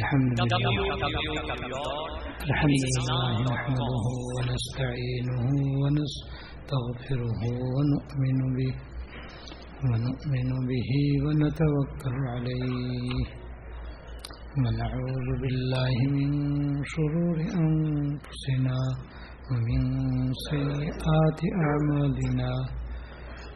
الحمد لله الحمد لله نحمده ونستعينه ونستغفره ونؤمن به ونؤمن به ونتوكل عليه ونعوذ بالله من شرور أنفسنا ومن سيئات أعمالنا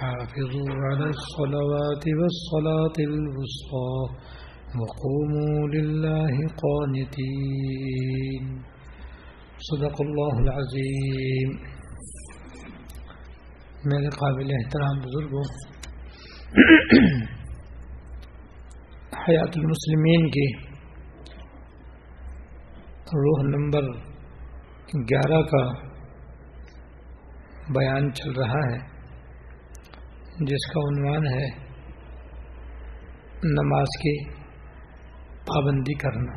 حافظوا على الصلوات والصلاة الوسطى، وقوموا لله قانتين. صدق الله العظيم. میرے قابل احترام بزرگوں، حیات المسلمین کی روح نمبر گیارہ کا بیان چل رہا ہے۔ جس کا عنوان ہے نماز کی پابندی کرنا۔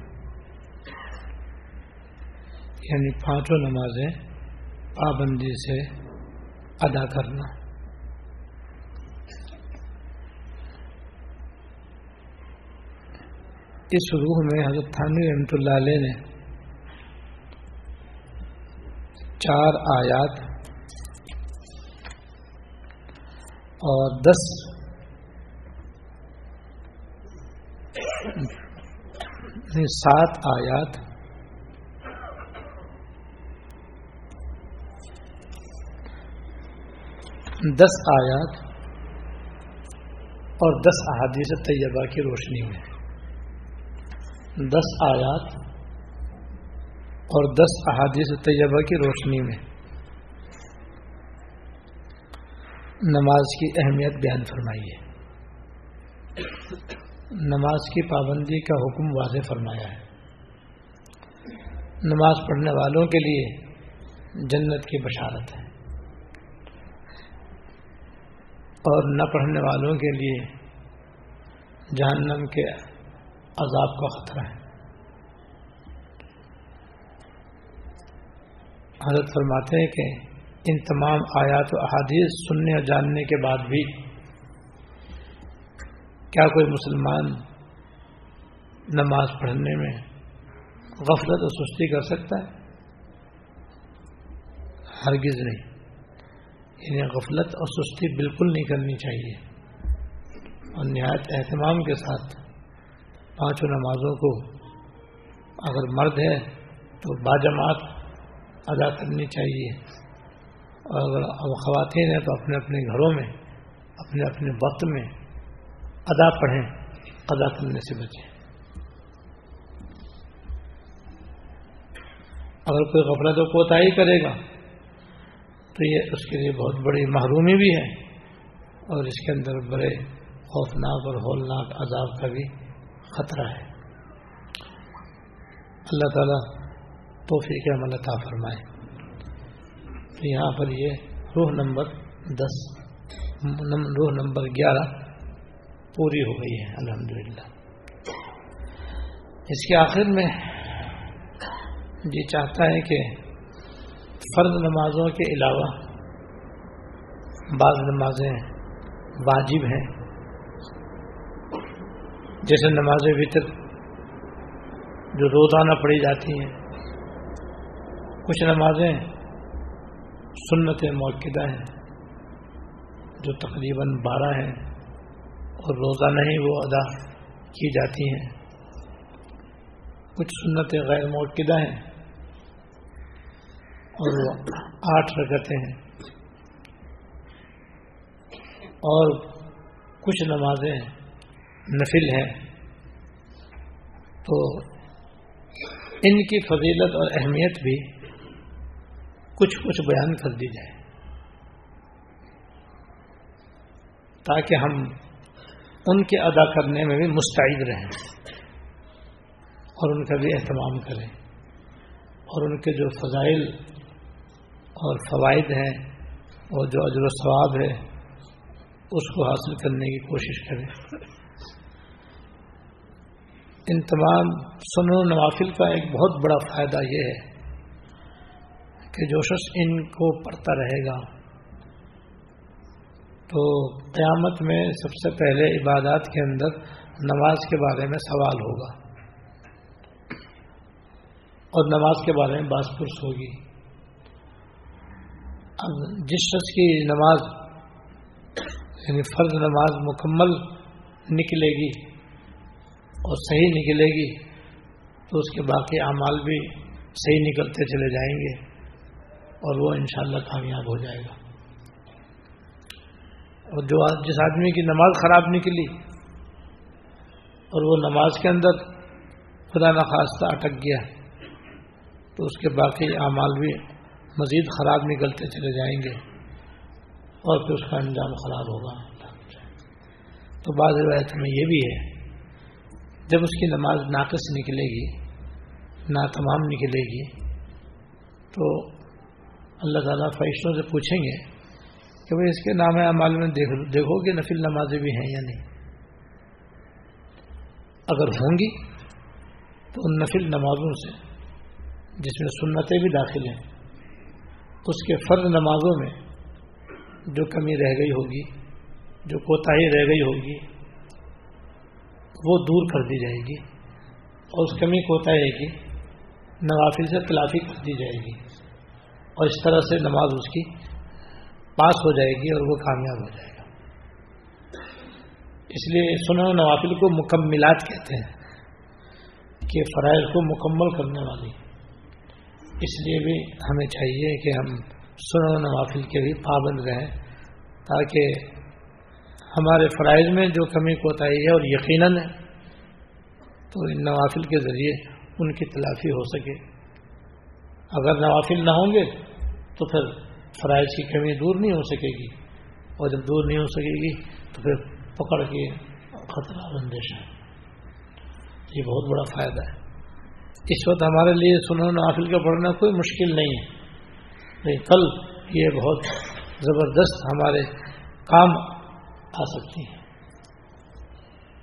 یعنی پانچوں نمازیں پابندی سے ادا کرنا۔ اس روح میں حضرت تھانوی رحمۃ اللہ علیہ نے چار آیات اور دس سات آیات دس آیات اور دس احادیث طیبہ کی روشنی میں دس آیات اور دس احادیث طیبہ کی روشنی میں نماز کی اہمیت بیان فرمائی ہے۔ نماز کی پابندی کا حکم واضح فرمایا ہے۔ نماز پڑھنے والوں کے لیے جنت کی بشارت ہے۔ اور نہ پڑھنے والوں کے لیے جہنم کے عذاب کا خطرہ ہے۔ حضرت فرماتے ہیں کہ ان تمام آیات و احادیث سننے اور جاننے کے بعد بھی کیا کوئی مسلمان نماز پڑھنے میں غفلت اور سستی کر سکتا ہے؟ ہرگز نہیں۔ یعنی غفلت اور سستی بالکل نہیں کرنی چاہیے۔ اور نہایت اہتمام کے ساتھ پانچوں نمازوں کو اگر مرد ہے تو باجماعت ادا کرنی چاہیے۔ اور اگر اب خواتین ہیں تو اپنے اپنے گھروں میں، اپنے اپنے وقت میں ادا پڑھیں، ادا کرنے سے بچیں۔ اگر کوئی غفلت و کوتاہی کرے گا تو یہ اس کے لیے بہت بڑی محرومی بھی ہے اور اس کے اندر بڑے خوفناک اور ہولناک عذاب کا بھی خطرہ ہے۔ اللہ تعالیٰ توفیق عمل عطا فرمائے۔ تو یہاں پر یہ روح نمبر دس روح نمبر گیارہ پوری ہو گئی ہے، الحمدللہ۔ اس کے آخر میں یہ چاہتا ہے کہ فرض نمازوں کے علاوہ بعض نمازیں واجب ہیں۔ جیسے نماز وطر جو روزانہ پڑھی جاتی ہیں، کچھ نمازیں سنت موقع ہیں جو تقریباً بارہ ہیں اور روزانہ ہی وہ ادا کی جاتی ہیں۔ کچھ سنتیں غیر موقع ہیں اور وہ آٹھ رکعتیں ہیں۔ اور کچھ نمازیں نفل ہیں۔ تو ان کی فضیلت اور اہمیت بھی کچھ کچھ بیان کر دی جائے۔ تاکہ ہم ان کے ادا کرنے میں بھی مستعد رہیں اور ان کا بھی اہتمام کریں اور ان کے جو فضائل اور فوائد ہیں اور جو اجر و ثواب ہے، اس کو حاصل کرنے کی کوشش کریں۔ ان تمام سنو نوافل کا ایک بہت بڑا فائدہ یہ ہے کہ جو شخص ان کو پڑھتا رہے گا، تو قیامت میں سب سے پہلے عبادات کے اندر نماز کے بارے میں سوال ہوگا۔ اور نماز کے بارے میں باس پرس ہوگی۔ اب جس شخص کی نماز یعنی فرض نماز مکمل نکلے گی اور صحیح نکلے گی، تو اس کے باقی اعمال بھی صحیح نکلتے چلے جائیں گے۔ اور وہ انشاءاللہ کامیاب ہو جائے گا۔ اور جو جس آدمی کی نماز خراب نکلی اور وہ نماز کے اندر خدا نخواستہ اٹک گیا تو اس کے باقی اعمال بھی مزید خراب نکلتے چلے جائیں گے اور پھر اس کا انجام خراب ہوگا۔ تو بعض روایت میں یہ بھی ہے، جب اس کی نماز ناقص نکلے گی نا تمام نکلے گی تو اللہ تعالیٰ فرشتوں سے پوچھیں گے کہ بھائی اس کے نام اعمال میں دیکھو گے نفل نمازیں بھی ہیں یا نہیں۔ اگر ہوں گی تو ان نفل نمازوں سے، جس میں سنتیں بھی داخل ہیں، اس کے فرض نمازوں میں جو کمی رہ گئی ہوگی، جو کوتاہی رہ گئی ہوگی، وہ دور کر دی جائے گی اور اس کمی کو ہوتا ہے کہ نوافل سے تلافی کر دی جائے گی۔ اور اس طرح سے نماز اس کی پاس ہو جائے گی اور وہ کامیاب ہو جائے گا۔ اس لیے سنو نوافل کو مکملات کہتے ہیں کہ فرائض کو مکمل کرنے والی۔ اس لیے بھی ہمیں چاہیے کہ ہم سنو نوافل کے بھی پابند رہیں تاکہ ہمارے فرائض میں جو کمی کوتاہی ہے اور یقیناً ہے تو ان نوافل کے ذریعے ان کی تلافی ہو سکے۔ اگر نوافل نہ ہوں گے تو پھر فرائض کی کمی دور نہیں ہو سکے گی اور جب دور نہیں ہو سکے گی تو پھر پکڑ کے خطرہ بندش ہے۔ یہ بہت بڑا فائدہ ہے۔ اس وقت ہمارے لیے سنو نوافل کا پڑھنا کوئی مشکل نہیں ہے۔ لیکن کل یہ بہت زبردست ہمارے کام آ سکتی ہیں۔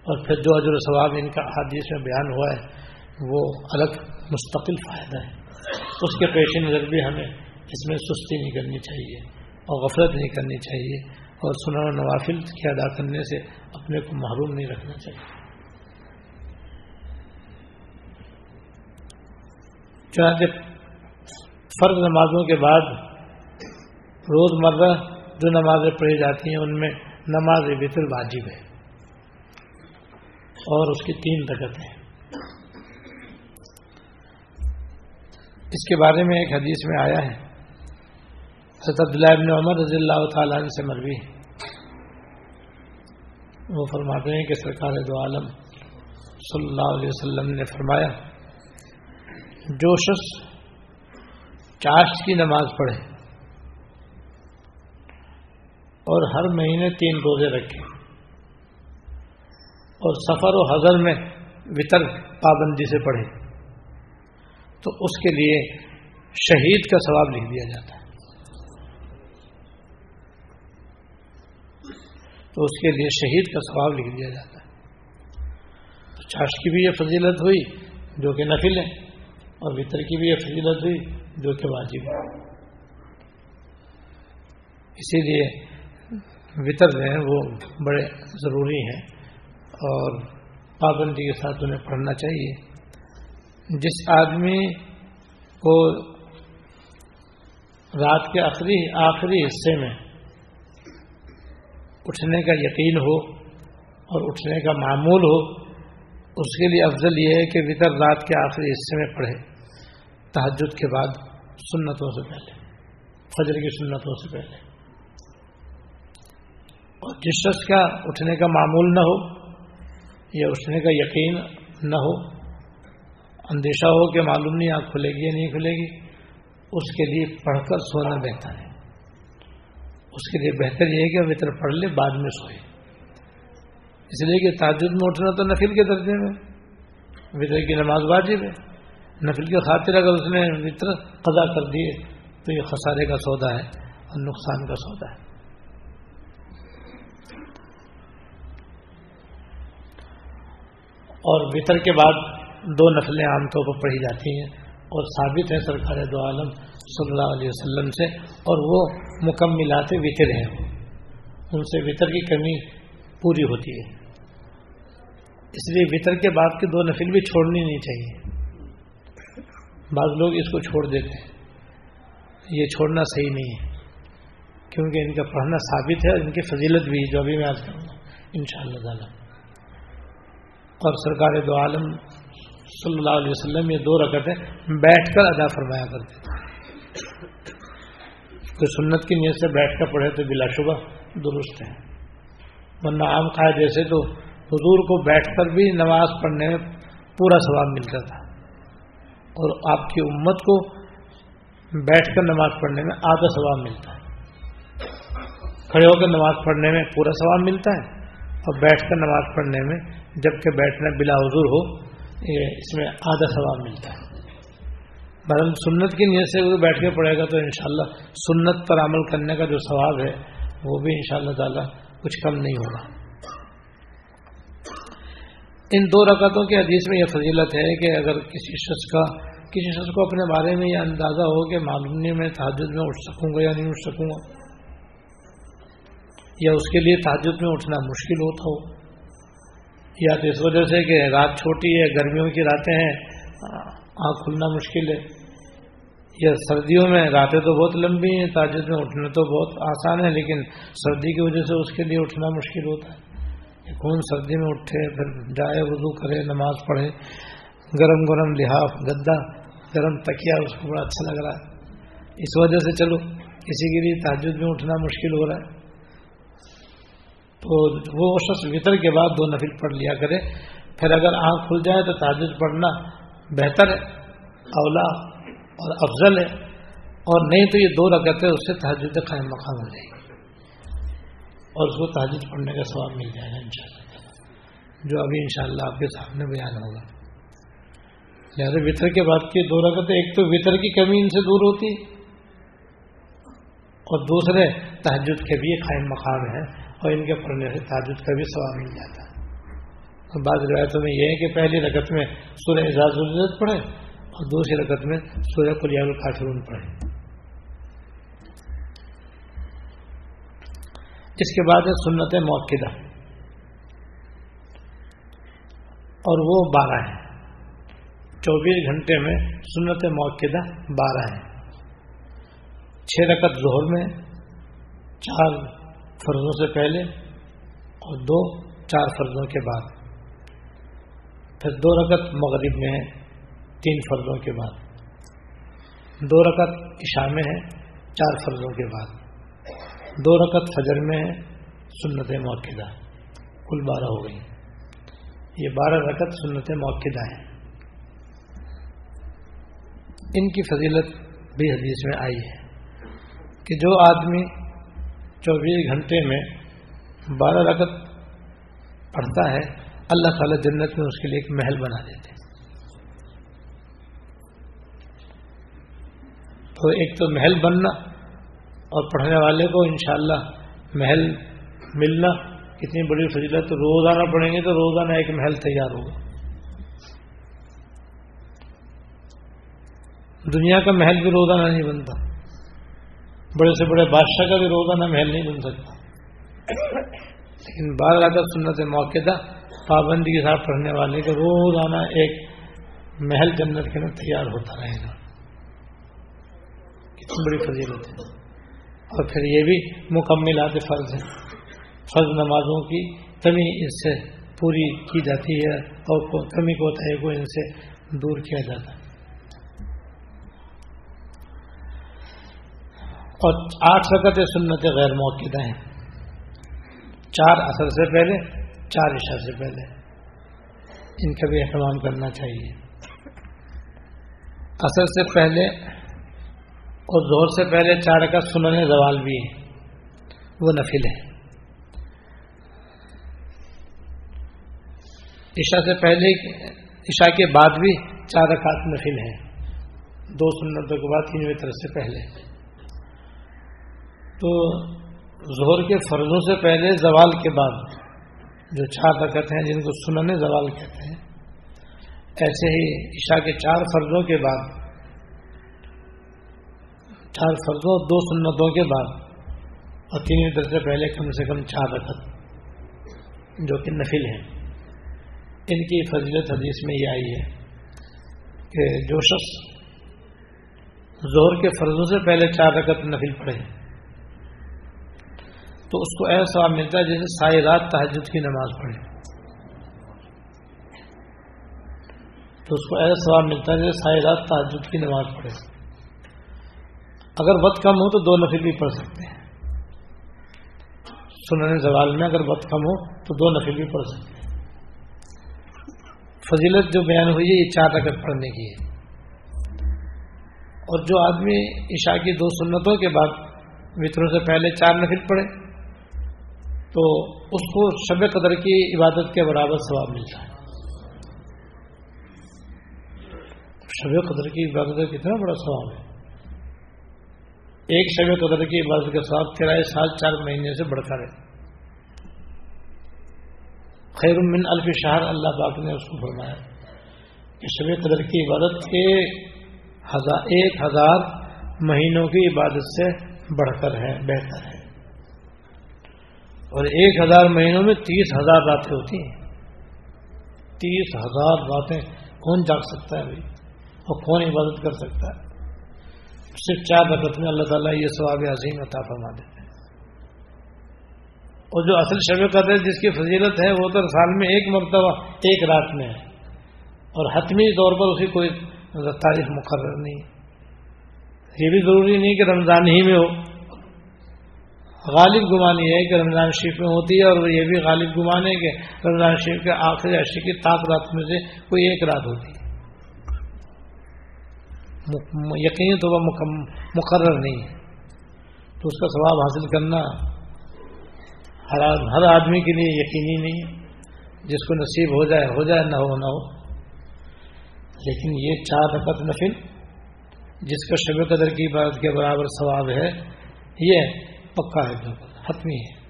اور پھر جو اجر و ثواب ان کا حادث میں بیان ہوا ہے، وہ الگ مستقل فائدہ ہے۔ اس کے پیش نظر بھی ہمیں اس میں سستی نہیں کرنی چاہیے اور غفلت نہیں کرنی چاہیے اور سنا نوافل کے ادا کرنے سے اپنے کو محروم نہیں رکھنا چاہیے۔ چنانچہ فرض نمازوں کے بعد روز مرہ جو نمازیں پڑھی جاتی ہیں، ان میں نماز وطر واجب ہے اور اس کی تین طقت ہیں اس کے بارے میں ایک حدیث میں آیا ہے۔ حضرت عبداللہ ابن عمر رضی اللہ تعالیٰ عنہ سے مروی وہ فرماتے ہیں کہ سرکار دو عالم صلی اللہ علیہ وسلم نے فرمایا، جو شخص چاشت کی نماز پڑھے اور ہر مہینے تین روزے رکھے اور سفر و حضر میں وطر پابندی سے پڑھے۔ تو اس کے لیے شہید کا ثواب لکھ دیا جاتا۔ ہے تو اس کے لیے شہید کا ثواب لکھ دیا جاتا۔ ہے تو چاش کی بھی یہ فضیلت ہوئی جو کہ نفل ہے، اور وطر کی بھی یہ فضیلت ہوئی جو کہ واجب ہے۔ اسی لیے وطر جو ہیں وہ بڑے ضروری ہیں، اور پابندی کے ساتھ انہیں پڑھنا چاہیے۔ جس آدمی کو رات کے آخری آخری حصے میں اٹھنے کا یقین ہو اور اٹھنے کا معمول ہو، اس کے لیے افضل یہ ہے کہ وطر رات کے آخری حصے میں پڑھے۔ تحجد کے بعد سنتوں سے پہلے، فجر کی سنتوں سے پہلے۔ اور جس شخص کا اٹھنے کا معمول نہ ہو یا اٹھنے کا یقین نہ ہو اندیشہ ہو کہ معلوم نہیں آنکھ کھلے گی یا نہیں کھلے گی، اس کے لیے پڑھ کر سونا بہتر ہے۔ اس کے لیے بہتر یہ ہے کہ وطر پڑھ لے، بعد میں سوئے۔ اس لیے کہ تعجد میں اٹھنا تو نفل کے درجے میں۔ وطر کی نماز واجب ہے۔ نفل کے خاطر اگر اس نے وطر قضا کر دیے تو یہ خسارے کا سودا ہے اور نقصان کا سودا ہے۔ اور وطر کے بعد دو نفلیں عام طور پر پڑھی جاتی ہیں اور ثابت ہے سرکار دو عالم صلی اللہ علیہ وسلم سے اور وہ مکملات وطر ہیں۔ ان سے وطر کی کمی پوری ہوتی ہے۔ اس لیے وطر کے بعد کے دو نفل بھی چھوڑنی نہیں چاہیے۔ بعض لوگ اس کو چھوڑ دیتے ہیں۔ یہ چھوڑنا صحیح نہیں ہے۔ کیونکہ ان کا پڑھنا ثابت ہے اور ان کی فضیلت بھی جو ابھی میں آج کروں گا۔ ان شاء اللہ تعالیٰ۔ اور سرکار دو عالم صلی اللہ علیہ وسلم یہ دو رکعتیں بیٹھ کر ادا فرمایا کرتے تھے۔ کوئی سنت کی نیت سے بیٹھ کر پڑھے تو بلا شبہ درست ہے ورنہ عام قائد جیسے تو حضور کو بیٹھ کر بھی نماز پڑھنے میں پورا ثواب ملتا تھا۔ اور آپ کی امت کو بیٹھ کر نماز پڑھنے میں آدھا ثواب ملتا ہے۔ کھڑے ہو کر نماز پڑھنے میں پورا ثواب ملتا ہے۔ اور بیٹھ کر نماز پڑھنے میں جبکہ بیٹھنا بلا حضور ہو یہ اس میں آدھا ثواب ملتا ہے۔ بہرحال سنت کی نیت سے بیٹھ کے پڑے گا تو انشاءاللہ سنت پر عمل کرنے کا جو ثواب ہے، وہ بھی انشاءاللہ تعالی کچھ کم نہیں ہوگا۔ ان دو رکعتوں کے حدیث میں یہ فضیلت ہے کہ اگر کسی شخص کا، کسی شخص کو اپنے بارے میں یہ اندازہ ہو کہ معلوم نہیں میں تحجد میں اٹھ سکوں گا یا نہیں اٹھ سکوں گا، یا اس کے لیے تحجد میں اٹھنا مشکل ہوتا ہو یا تو اس وجہ سے کہ رات چھوٹی ہے، گرمیوں کی راتیں ہیں، آنکھ کھلنا مشکل ہے۔ یا سردیوں میں راتیں تو بہت لمبی ہیں تاجد میں اٹھنا تو بہت آسان ہے، لیکن سردی کی وجہ سے اس کے لیے اٹھنا مشکل ہوتا ہے۔ کون سردی میں اٹھے، پھر جائے وضو کرے، نماز پڑھے۔ گرم گرم لحاف، گدا، گرم تکیا، اس کو بڑا اچھا لگ رہا ہے۔ اس وجہ سے چلو، کسی کے لیے تاجد میں اٹھنا مشکل ہو رہا ہے۔ تو وہ شخص وطر کے بعد دو نفل پڑھ لیا کرے۔ پھر اگر آنکھ کھل جائے تو تاجد پڑھنا بہتر ہے، اولا اور افضل ہے۔ اور نہیں تو یہ دو رکعتیں اس سے تحجد قائم مقام ہو جائے گی۔ اور اس کو تاجد پڑھنے کا ثواب مل جائے گا ان شاء اللہ۔ جو ابھی انشاءاللہ شاء آپ کے سامنے بیان ہوگا۔ لہٰذا وطر کے بعد کی دو رکعتیں، ایک تو وطر کی کمی ان سے دور ہوتی اور دوسرے تحجد کے بھی قائم مقام ہے اور ان کے پڑھنے سے تحجد کا بھی ثواب مل جاتا ہے۔ بعض روایتوں میں یہ ہے کہ پہلی رکعت میں سورہ اعزاز الزت پڑھے اور دوسری رکعت میں سورہ کلیہ القافرون پڑھے اس کے بعد ہے سنت موقع اور وہ بارہ ہے چوبیس گھنٹے میں سنت موقع بارہ ہے چھ رکعت ظہر میں، چار فرضوں سے پہلے اور دو چار فرضوں کے بعد۔ پھر دو رکعت مغرب میں ہے تین فرضوں کے بعد۔ دو رکعت عشاء میں ہے چار فرضوں کے بعد۔ دو رکعت فجر میں سنت موقع کل بارہ ہو گئی۔ یہ بارہ رکعت سنت موقع ہیں۔ ان کی فضیلت بھی حدیث میں آئی ہے کہ جو آدمی چوبیس گھنٹے میں بارہ رکعت پڑھتا ہے، اللہ تعالی جنت میں اس کے لیے ایک محل بنا دیتے تو ایک تو محل بننا اور پڑھنے والے کو انشاءاللہ محل ملنا، کتنی بڑی فضیلت، تو روزانہ پڑھیں گے تو روزانہ ایک محل تیار ہوگا۔ دنیا کا محل بھی روزانہ نہیں بنتا۔ بڑے سے بڑے بادشاہ کا بھی روزانہ محل نہیں بن سکتا۔ لیکن بار اگر سنت موقع تھا پابندی کے ساتھ پڑھنے والے کو روزانہ ایک محل جنت کے اندر تیار ہوتا رہے گا۔ کتنی بڑی فضیلت ہے۔ اور پھر یہ بھی مکمل فرض ہیں۔ فرض نمازوں کی کمی اس سے پوری کی جاتی ہے اور کمی کو ہے کو ان سے دور کیا جاتا ہے۔ اور آٹھ رکعت سنت غیر موقع ہیں۔ چار اثر سے پہلے، چار عشاء سے پہلے۔ ان کا بھی اہتمام کرنا چاہیے۔ اثر سے پہلے اور زور سے پہلے چار کا سننے زوال بھی ہے وہ نفل ہے عشاء سے پہلے، عشاء کے بعد بھی چار رکعت نفل ہیں۔ دو سنتوں کے بعد تین وطر سے پہلے۔ تو زہر کے فرضوں سے پہلے زوال کے بعد جو چار رکعت ہیں، جن کو سننے زوال کہتے ہیں، ایسے ہی عشاء کے چار فرضوں کے بعد، چار فرضوں، دو سنتوں کے بعد اور تین در سے پہلے کم سے کم چار رکعت جو کہ نفل ہیں۔ ان کی فضیلت حدیث میں یہ آئی ہے کہ جو شخص زہر کے فرضوں سے پہلے چار رکعت نفل پڑھے تو اس کو ایسا ملتا ہے جیسے ساری رات تحجد کی نماز پڑھے تو اس کو ایسا ثواب ملتا ہے جیسے ساری رات تحجد کی نماز پڑھے اگر وقت کم ہو تو دو نفل بھی پڑھ سکتے ہیں۔ سننے زوال میں اگر وقت کم ہو تو دو نفل بھی پڑھ سکتے ہیں۔ فضیلت جو بیان ہوئی ہے یہ چار رکعت پڑھنے کی ہے۔ اور جو آدمی عشاء کی دو سنتوں کے بعد وطروں سے پہلے چار نفل پڑھے۔ تو اس کو شب قدر کی عبادت کے برابر ثواب ملتا ہے۔ شب قدر کی عبادت کا کتنا بڑا ثواب ہے۔ ایک شب قدر کی عبادت کا ثواب تیرہ سال چار مہینے سے بڑھ کر ہے خیر من الف شہر اللہ پاک نے اس کو فرمایا کہ شب قدر کی عبادت کے ایک ہزار مہینوں کی عبادت سے بڑھ کر ہے بہتر ہے اور ایک ہزار مہینوں میں تیس ہزار راتیں ہوتی ہیں۔ تیس ہزار باتیں کون جاگ سکتا ہے بھائی؟ اور کون عبادت کر سکتا ہے؟ صرف چار رقط میں اللہ تعالیٰ یہ ثواب عظیم عطا فرما دیتے ہیں۔ اور جو اصل شب قدر جس کی فضیلت ہے، وہ تو سال میں ایک مرتبہ ایک رات میں ہے۔ اور حتمی طور پر اسی کوئی تاریخ مقرر نہیں یہ بھی ضروری نہیں کہ رمضان ہی میں ہو۔ غالب گمان یہ ہے کہ رمضان شریف میں ہوتی ہے اور یہ بھی غالب گمان ہے کہ رمضان شریف کے آخری عشی کی تاک رات میں سے کوئی ایک رات ہوتی ہے۔ یقینی تو وہ مقرر نہیں ہے۔ تو اس کا ثواب حاصل کرنا ہر آدمی کے لیے یقینی نہیں ہے۔ جس کو نصیب ہو جائے ہو جائے نہ ہو نہ ہو۔ لیکن یہ چار رقط نفل، جس کا شب قدر کی بات کے برابر ثواب ہے، یہ پکا ہے بالکل حتمی ہے۔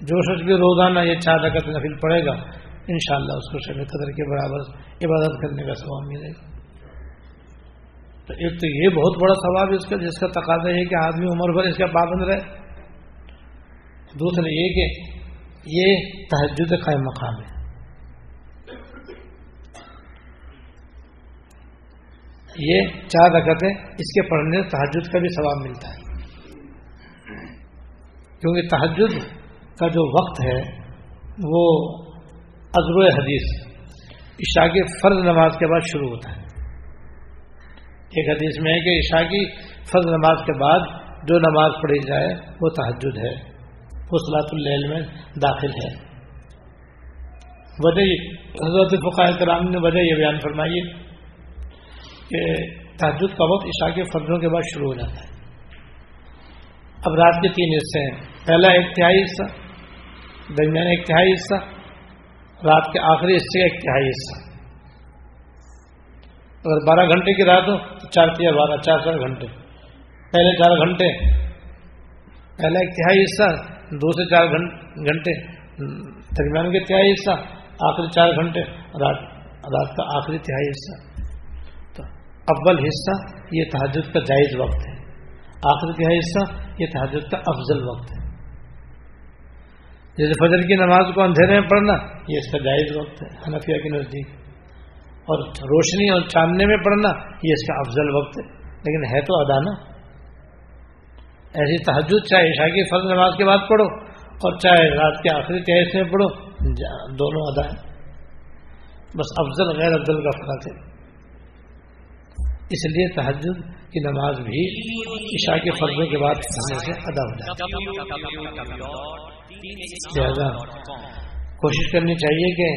جو شخص بھی روزانہ یہ چار رکعت نفل پڑے گا، انشاءاللہ اس کو شب قدر کے برابر عبادت کرنے کا ثواب ملے گا۔ تو ایک تو یہ بہت بڑا ثواب اس کا، جس کا تقاضا ہے کہ آدمی عمر بھر اس کا پابند رہے۔ دوسرا یہ کہ یہ تحجد قائم مقام ہے۔ یہ چار رکعتیں اس کے پڑھنے تحجد کا بھی ثواب ملتا ہے۔ کیونکہ تحجد کا جو وقت ہے وہ ازر حدیث عشاء کی فرض نماز کے بعد شروع ہوتا ہے۔ ایک حدیث میں ہے کہ عشاء کی فرض نماز کے بعد جو نماز پڑھی جائے وہ تحجد ہے، وہ صلاۃ اللیل میں داخل ہے۔ وجہ حضرت فقائے کرام نے وجہ یہ بیان فرمائی کہ تحجد کا وقت عشاء کے فرضوں کے بعد شروع ہو جاتا ہے۔ اب رات کے تین حصے ہیں۔ پہلا ایک تہائی حصہ درمیان ایک تہائی حصہ رات کے آخری حصے کا ایک تہائی حصہ اگر بارہ گھنٹے کی رات ہو تو چار تیا بارہ، چار چار گھنٹے۔ پہلے چار گھنٹے۔ پہلا ایک تہائی حصہ دوسرے چار گھنٹے۔ درمیان کے تہائی حصہ آخری چار گھنٹے۔ رات رات کا آخری تہائی حصہ تو اول حصہ یہ تحجد کا جائز وقت ہے۔ آخر کا حصہ یہ تحجد کا افضل وقت ہے۔ جیسے فجر کی نماز کو اندھیرے میں پڑھنا، یہ اس کا جائز وقت ہے، حنفیہ کے نزدیک۔ اور روشنی اور چاندنے میں پڑھنا، یہ اس کا افضل وقت ہے۔ لیکن ہے تو ادانا ایسی تحجد چاہے عشاء کی فرض نماز کے بعد پڑھو، اور چاہے رات کے آخری تحص میں پڑھو دونوں ادا ہے بس افضل غیر افضل کا فرق ہے۔ اس لیے تحجد کی نماز بھی عشاء کے فرضوں کے بعد پڑھنے سے ادا ہو جائے لہذا کوشش کرنی چاہیے کہ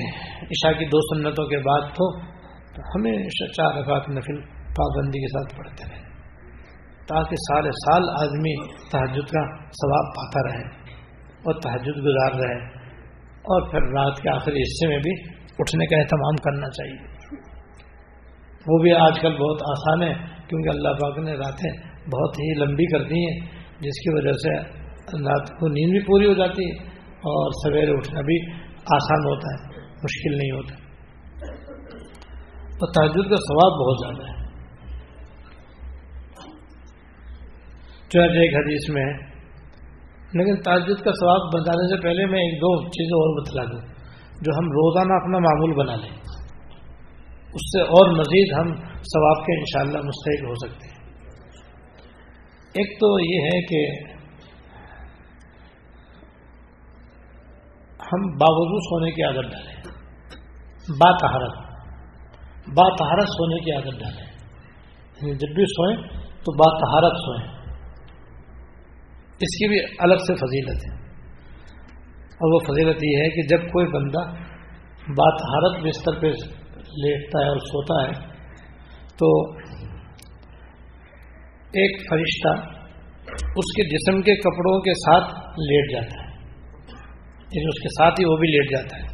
عشاء کی دو سنتوں کے بعد تو ہمیشہ چار رکعت نفل پابندی کے ساتھ پڑھتے رہیں، تاکہ سارے سال آدمی تحجد کا ثواب پاتا رہے اور تحجد گزار رہے اور پھر رات کے آخری حصے میں بھی اٹھنے کا اہتمام کرنا چاہیے۔ وہ بھی آج کل بہت آسان ہے، کیونکہ اللہ پاک نے راتیں بہت ہی لمبی کر دی ہیں، جس کی وجہ سے رات کو نیند بھی پوری ہو جاتی ہے اور سویرے اٹھنا بھی آسان ہوتا ہے، مشکل نہیں ہوتا۔ تو تحجد کا ثواب بہت زیادہ ہے۔ چنانچہ ایک حدیث میں ہے، لیکن تاجد کا ثواب بتانے سے پہلے میں ایک دو چیزیں اور بتلا دوں، جو ہم روزانہ اپنا معمول بنا لیں۔ اس سے اور مزید ہم ثواب کے انشاءاللہ مستحق ہو سکتے ہیں۔ ایک تو یہ ہے کہ ہم باوضو سونے کی عادت ڈالیں۔ با تہارت با تہارت سونے کی عادت ڈالیں۔ جب بھی سوئیں تو با تہارت سوئیں۔ اس کی بھی الگ سے فضیلت ہے۔ اور وہ فضیلت یہ ہے کہ جب کوئی بندہ بات بستر پہ لیٹتا ہے اور سوتا ہے۔ تو ایک فرشتہ اس کے جسم کے کپڑوں کے ساتھ لیٹ جاتا ہے۔ یعنی اس کے ساتھ ہی وہ بھی لیٹ جاتا ہے۔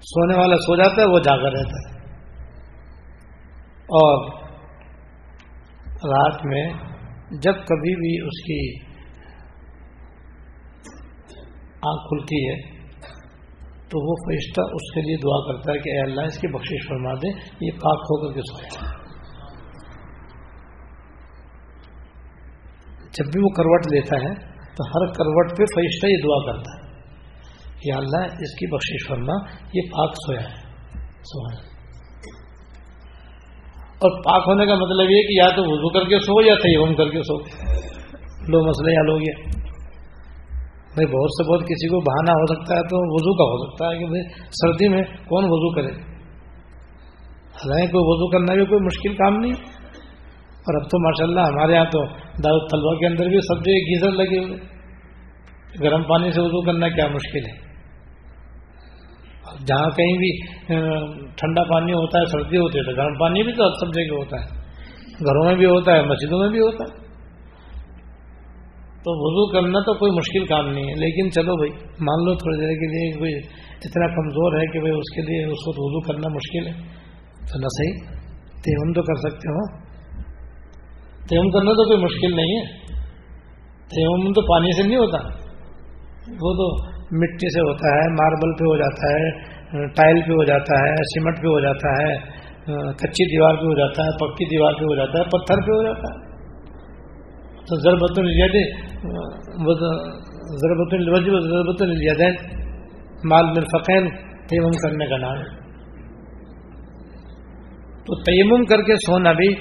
سونے والا سو جاتا ہے، وہ جاگا رہتا ہے۔ اور رات میں جب کبھی بھی اس کی آنکھ کھلتی ہے تو وہ فرشتہ اس کے لیے دعا کرتا ہے کہ اے اللہ اس کی بخشش فرما دے، یہ پاک ہو کر کے سویا جب بھی وہ کروٹ لیتا ہے، تو ہر کروٹ پہ فرشتہ یہ دعا کرتا ہے کہ اللہ اس کی بخشش فرما، یہ پاک سویا ہے۔ سویا اور پاک ہونے کا مطلب یہ کہ یا تو وضو کر کے سو یا تیمم کر کے سو۔ لو مسئلے حل ہو گیا۔ بھائی بہت سے بہت کسی کو بہانا ہو سکتا ہے تو وضو کا ہو سکتا ہے کہ بھائی سردی میں کون وضو کرے؟ حالانکہ کوئی وضو کرنا بھی کوئی مشکل کام نہیں۔ اور اب تو ماشاء اللہ ہمارے یہاں تو دار طلبا کے اندر بھی سب جگہ گیزر لگے ہوئے گرم پانی سے وضو کرنا کیا مشکل ہے؟ جہاں کہیں بھی ٹھنڈا پانی ہوتا ہے، سردی ہوتی ہے تو گرم پانی بھی تو سب جگہ ہوتا ہے۔ گھروں میں بھی ہوتا ہے، مسجدوں میں بھی ہوتا ہے۔ تو وضو کرنا تو کوئی مشکل کام نہیں ہے، لیکن چلو بھائی، مان لو تھوڑی دیر کے لیے کوئی اتنا کمزور ہے کہ بھائی اس کے لیے اس وقت وضو کرنا مشکل ہے۔ تو نہ صحیح، تیمم تو کر سکتے ہو۔ تیمم کرنا تو کوئی مشکل نہیں ہے۔ تیمم تو پانی سے نہیں ہوتا۔ وہ تو مٹی سے ہوتا ہے، ماربل پہ ہو جاتا ہے، ٹائل پہ ہو جاتا ہے، سیمنٹ پہ ہو جاتا ہے، کچی دیوار پہ ہو جاتا ہے، پکی دیوار پہ ہو جاتا ہے، پتھر پہ ہو جاتا ہے۔ تو ضربت ضربت ضربت الدین مال مرفقین تیمم کرنے کا نام تو تیمم کر کے سونا بھی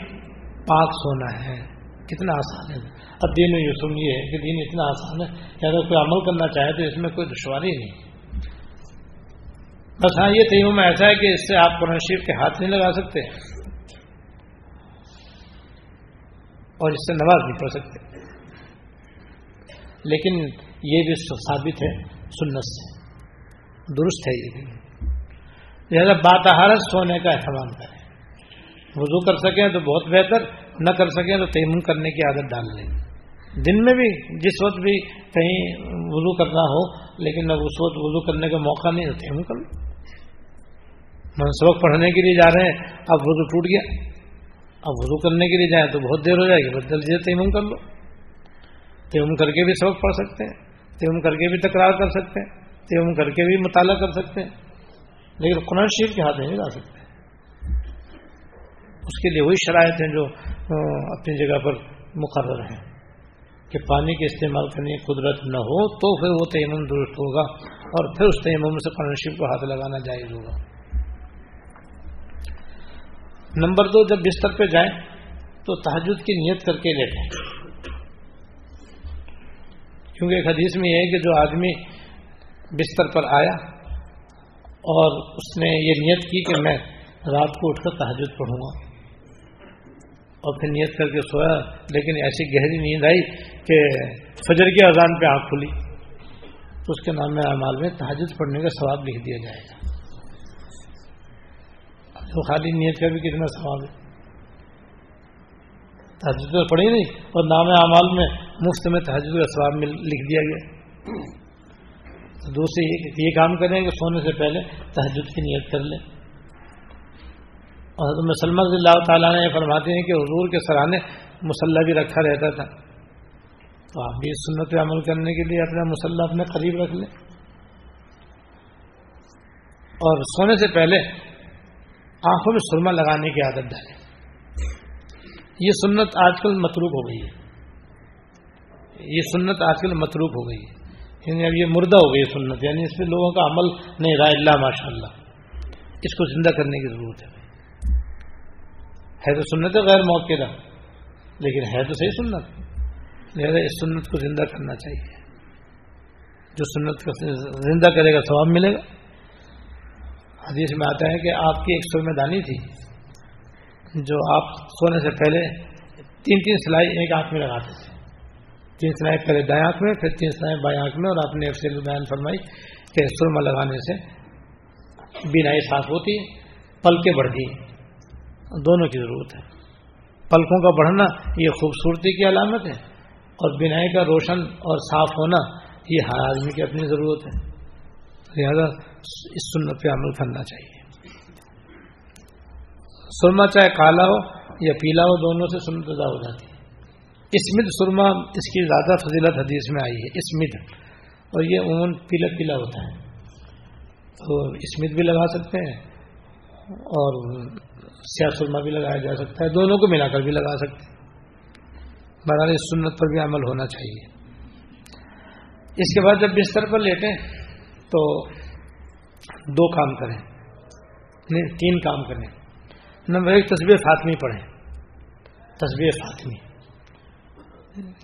پاک سونا ہے۔ کتنا آسان ہے۔ اب دین یوسم یہ ہے کہ دین اتنا آسان ہے۔ کہ اگر کوئی عمل کرنا چاہے تو اس میں کوئی دشواری نہیں۔ بس ہاں یہ تیمم ایسا ہے کہ اس سے آپ قرآن شریف کے ہاتھ نہیں لگا سکتے۔ اور اس سے نماز نہیں پڑھ سکتے۔ لیکن یہ بھی ثابت ہے، سنت سے۔ درست ہے یہ۔ بھی لہٰذا باتحارت سونے کا اہتمام کریں۔ وضو کر سکیں تو بہت بہتر، نہ کر سکیں تو تیمم کرنے کی عادت ڈال لیں۔ دن میں بھی، جس وقت بھی کہیں وضو کرنا ہو، لیکن اب اس وقت وضو کرنے کا موقع نہیں ہوتے ہم کر من سبق پڑھنے کے لیے جا رہے ہیں، اب وضو ٹوٹ گیا۔ اب وضو کرنے کے لیے جائیں تو بہت دیر ہو جائے گی، بس جلدی سے تیمم کر لو۔ تیمم کر کے بھی سبق پڑھ سکتے ہیں، تیمم کر کے بھی تکرار کر سکتے ہیں، تیمم کر کے بھی مطالعہ کر سکتے ہیں۔ لیکن قرآن شریف کے ہاتھ نہیں لا سکتے۔ اس کے لیے وہی شرائط ہیں جو اپنی جگہ پر مقرر ہیں کہ پانی کے استعمال کرنے کی قدرت نہ ہو تو پھر وہ تیمم درست ہوگا اور پھر اس تیمم سے قرآن شریف کو ہاتھ لگانا جائز ہوگا۔ نمبر دو، جب بستر پہ جائیں تو تحجد کی نیت کر کے لیٹیں کیونکہ ایک حدیث میں یہ ہے کہ جو آدمی بستر پر آیا اور اس نے یہ نیت کی کہ میں رات کو اٹھ کر تحجد پڑھوں گا اور پھر نیت کر کے سویا، لیکن ایسی گہری نیند آئی کہ فجر کی اذان پہ آنکھ کھلی۔ تو اس کے نام میں اعمال میں تحجد پڑھنے کا ثواب لکھ دیا جائے گا۔ تو خالی نیت کا بھی کتنا ثواب ہے؟ تحجد تو پڑھی نہیں، اور نام اعمال میں مفت میں تحجد کا ثواب لکھ دیا گیا۔ دوسرے یہ کام کریں کہ سونے سے پہلے تحجد کی نیت کر لیں۔ اور حضرت مسلم رضی اللہ تعالیٰ نے یہ فرماتے ہیں کہ حضور کے سرانے مسلح بھی رکھا رہتا تھا۔ تو آپ بھی اس سنت پہ عمل کرنے کے لیے اپنا مسلح اپنے قریب رکھ لیں۔ اور سونے سے پہلے آنکھوں میں سرما لگانے کی عادت ڈالیں۔ یہ سنت آج کل متروک ہو گئی ہے۔ یہ سنت آج کل متروک ہو گئی ہے۔ یعنی اب یہ مردہ ہو گئی سنت۔ یعنی اس پہ لوگوں کا عمل نہیں رہا اللہ ماشاء اللہ اس کو زندہ کرنے کی ضرورت ہے۔ ہے تو سنت غیر موقع لیکن ہے تو صحیح سنت۔ لہٰذا اس سنت کو زندہ کرنا چاہیے۔ جو سنت کو زندہ کرے گا، ثواب ملے گا۔ حدیث میں آتا ہے کہ آپ کی ایک سرمے دانی تھی جو آپ سونے سے پہلے تین تین سلائی ایک آنکھ میں لگاتے تھے۔ تین سلائی پہلے دائیں آنکھ میں، پھر تین سلائی بائیں آنکھ میں اور آپ نے افسر بیان فرمائی کہ سرما لگانے سے بینائی صاف ہوتی، پلکیں بڑھتی دونوں کی ضرورت ہے۔ پلکوں کا بڑھنا یہ خوبصورتی کی علامت ہے اور بینائی کا روشن اور صاف ہونا یہ ہر آدمی کی اپنی ضرورت ہے۔ لہذا اس سنت پہ عمل کرنا چاہیے۔ سرما چاہے کالا ہو یا پیلا ہو، دونوں سے سنت ادا ہو جاتی ہے۔ اسمت سرما اس کی زیادہ فضیلت حدیث میں آئی ہے اسمت اور یہ عموماً پیلا پیلا ہوتا ہے۔ تو اسمت بھی لگا سکتے ہیں اور سیاہ سرما بھی لگایا جا سکتا ہے، دونوں کو ملا کر بھی لگا سکتے ہیں۔ بہرحال اس سنت پر بھی عمل ہونا چاہیے۔ اس کے بعد جب بستر پر لیٹیں تو دو کام کریں۔ نہیں تین کام کریں۔ نمبر ایک تصویر فاطمی پڑھیں۔ تصویر فاطمی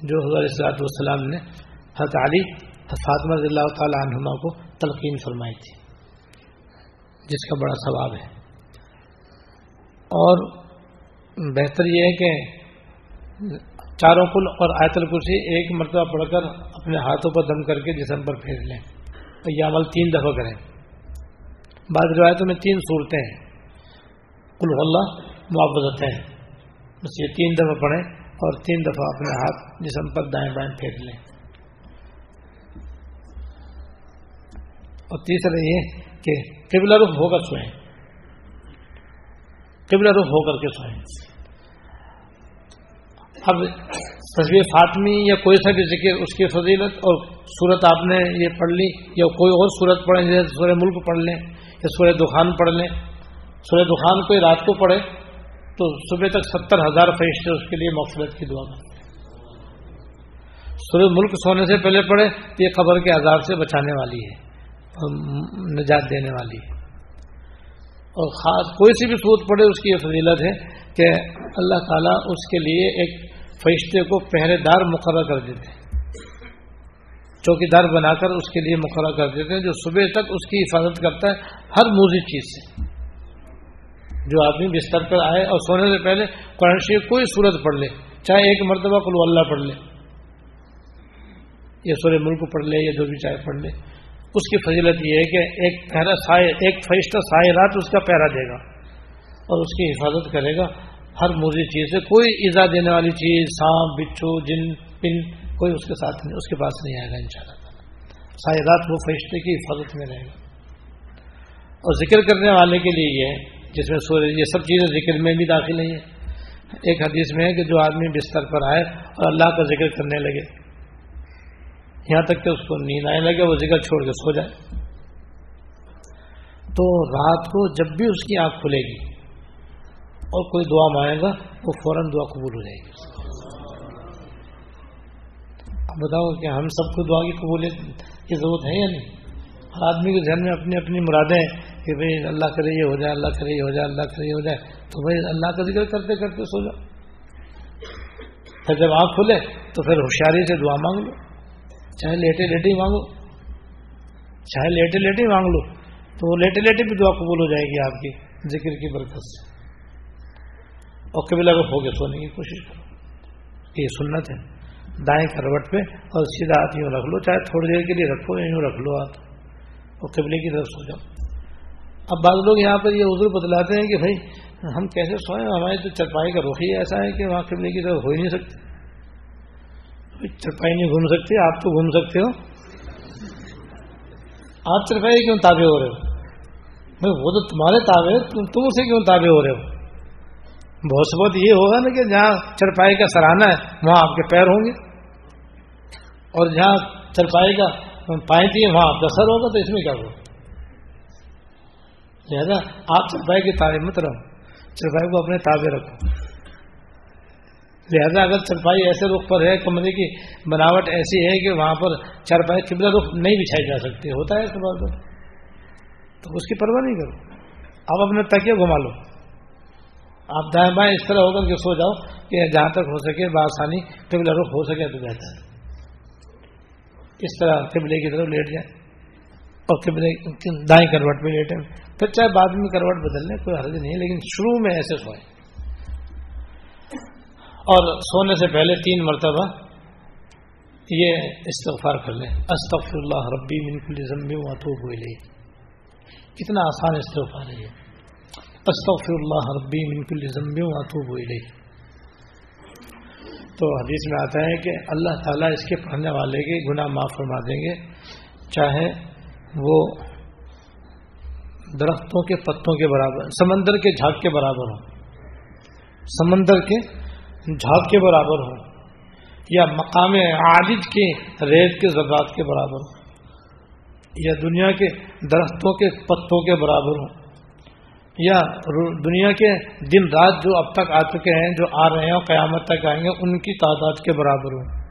جو حضرت والسلام نے حضرت علی فاطمہ رضی اللہ تعالی عنہما کو تلقین فرمائی تھی، جس کا بڑا ثواب ہے۔ اور بہتر یہ ہے کہ چاروں کل اور آیت الکرسی ایک مرتبہ پڑھ کر اپنے ہاتھوں پر دم کر کے جسم پر پھیر لیں۔ یہ عمل تین دفعہ کریں۔ بعض روایتوں میں تین صورتیں ہیں۔ کل اللہ معبت ہیں بس یہ تین دفعہ پڑھیں اور تین دفعہ اپنے ہاتھ جسم پر دائیں بائیں پھیر لیں۔ اور تیسرا یہ کہ قبلہ رخ ہو کر سوئیں۔ قبلہ رخ ہو کر کے سوئیں۔ اب تصویر فاطمی یا کوئی سا بھی ذکر، اس کی فضیلت اور صورت آپ نے یہ پڑھ لی یا کوئی اور صورت پڑھیں جیسے سورہ ملک پڑھ لیں یا سورہ دخان پڑھ لیں۔ سورہ دخان کوئی رات کو پڑھے تو صبح تک ستر ہزار فرشتے اس کے لیے مغفرت کی دعا کرتے سورہ ملک سونے سے پہلے پڑھے تو یہ قبر کے عذاب سے بچانے والی ہے نجات دینے والی ہے۔ اور خاص کوئی سی بھی سوت پڑے اس کی یہ فضیلت ہے کہ اللہ تعالیٰ اس کے لیے ایک فرشتے کو پہرے دار مقرر کر دیتے ہیں۔ چوکی دار بنا کر اس کے لیے مقرر کر دیتے ہیں، جو صبح تک اس کی حفاظت کرتا ہے ہر موزی چیز سے۔ جو آدمی بستر پر آئے اور سونے سے پہلے قرآن شریف کوئی صورت پڑھ لے، چاہے ایک مرتبہ کلو اللہ پڑھ لے، یا سورہ ملک پڑھ لے، یا جو بھی چاہے پڑھ لے۔ اس کی فضیلت یہ ہے کہ ایک پہرا سائے، ایک فرشتہ سائے رات اس کا پہرا دے گا اور اس کی حفاظت کرے گا۔ ہر موزی چیز سے کوئی ایزا دینے والی چیز، سانپ، بچھو، جن، پن کوئی اس کے ساتھ نہیں، اس کے پاس نہیں آئے گا ان شاء اللہ سائے رات وہ فرشتے کی حفاظت میں رہے گا۔ اور ذکر کرنے والے کے لیے یہ جس میں سورج یہ سب چیزیں ذکر میں بھی داخل نہیں ہیں۔ ایک حدیث میں ہے کہ جو آدمی بستر پر آئے اور اللہ کا ذکر کرنے لگے۔ یہاں تک کہ اس کو نیند آنے لگے، وہ ذکر چھوڑ کے سو جائے۔ تو رات کو جب بھی اس کی آنکھ کھلے گی اور کوئی دعا مانگے گا، وہ فوراً دعا قبول ہو جائے گی۔ اب بتاؤ کہ ہم سب کو دعا کی قبولیت کی ضرورت ہے یا نہیں؟ ہر آدمی کے ذہن میں اپنی اپنی مرادیں کہ بھائی اللہ کرے یہ ہو جائے، اللہ کرے یہ ہو جائے، اللہ کرے یہ ہو جائے۔ تو بھائی اللہ کا ذکر کرتے کرتے سو جاؤ۔ پھر جب آنکھ کھلے تو پھر ہوشیاری سے دعا مانگ لو۔ چاہے لیٹے لیٹے ہی مانگو۔ چاہے لیٹے لیٹے مانگ لو۔ تو وہ لیٹے لیٹے بھی دعا قبول ہو جائے گی آپ کی ذکر کی برکت سے۔ اور کبھی لگا ہو گیا سونے کی کوشش کرو۔ یہ سنت ہے۔ دائیں کروٹ پہ اور سیدھا ہاتھ یوں رکھ لو، چاہے تھوڑی دیر کے لیے رکھو، یوں رکھ لو ہاتھ اور قبلے کی طرف سو جاؤ۔ اب بعض لوگ یہاں پر یہ حضور بتلاتے ہیں کہ بھائی، ہم کیسے سوئیں ہمارے تو چرپائی کا رخ ہی ایسا ہے کہ وہاں قبلے کی طرف ہو ہی نہیں سکتے۔ چرپائی نہیں گھوم سکتے، آپ تو گھوم سکتے ہو۔ آپ چرپائی کیوں تابع ہو رہے ہو؟ وہ تو تمہارے تابع تم اسے کیوں تابع ہو رہے ہو؟ بہت بہت یہ ہوگا نا کہ جہاں چرپائی کا سراہنا ہے، وہاں آپ کے پیر ہوں گے۔ اور جہاں چرپائی کا پائتی ہے وہاں آپ کا سر ہوگا، تو اس میں کیا ہوگا؟ لہذا آپ چرپائی کی تعلیم مت رہو چرپائی کو اپنے تابع رکھو۔ لہذا اگر چرپائی ایسے رخ پر ہے، کمرے کی بناوٹ ایسی ہے کہ وہاں پر چرپائی قبلہ رخ نہیں بچھائی جا سکتی، ہوتا ہے اس بات پر۔ تو اس کی پرواہ نہیں کرو۔ آپ اپنے تکیہ گھما لو۔ آپ دائیں بائیں اس طرح ہو کر کے سو جاؤ کہ جہاں تک ہو سکے بآسانی قبلہ رخ ہو سکے تو بہتر ہے۔ اس طرح قبلے کی طرف لیٹ جائیں اور قبلے دائیں کروٹ پہ لیٹیں۔ پھر چاہے بعد میں کروٹ بدل لیں، کوئی حرض نہیں ہے، لیکن شروع میں ایسے سوئیں۔ اور سونے سے پہلے تین مرتبہ یہ استغفار کر لیں۔ استغفر اللہ ربی من کل ذنب واتوب الیہ۔ کتنا آسان استغفار ہے یہ۔ استغفر اللہ ربی من کل ذنب واتوب الیہ۔ تو حدیث میں آتا ہے کہ اللہ تعالیٰ اس کے پڑھنے والے کے گناہ معاف فرما دیں گے۔ چاہے وہ درختوں کے پتوں کے برابر، سمندر کے جھاگ کے برابر ہوں۔ سمندر کے جھاگ کے برابر ہوں۔ یا مقام عالج کے ریت کے زبات کے برابر ہوں۔ یا دنیا کے درختوں کے پتوں کے برابر ہوں۔ یا دنیا کے دن رات جو اب تک آ چکے ہیں، جو آ رہے ہیں اور قیامت تک آئیں گے، ان کی تعداد کے برابر ہوں۔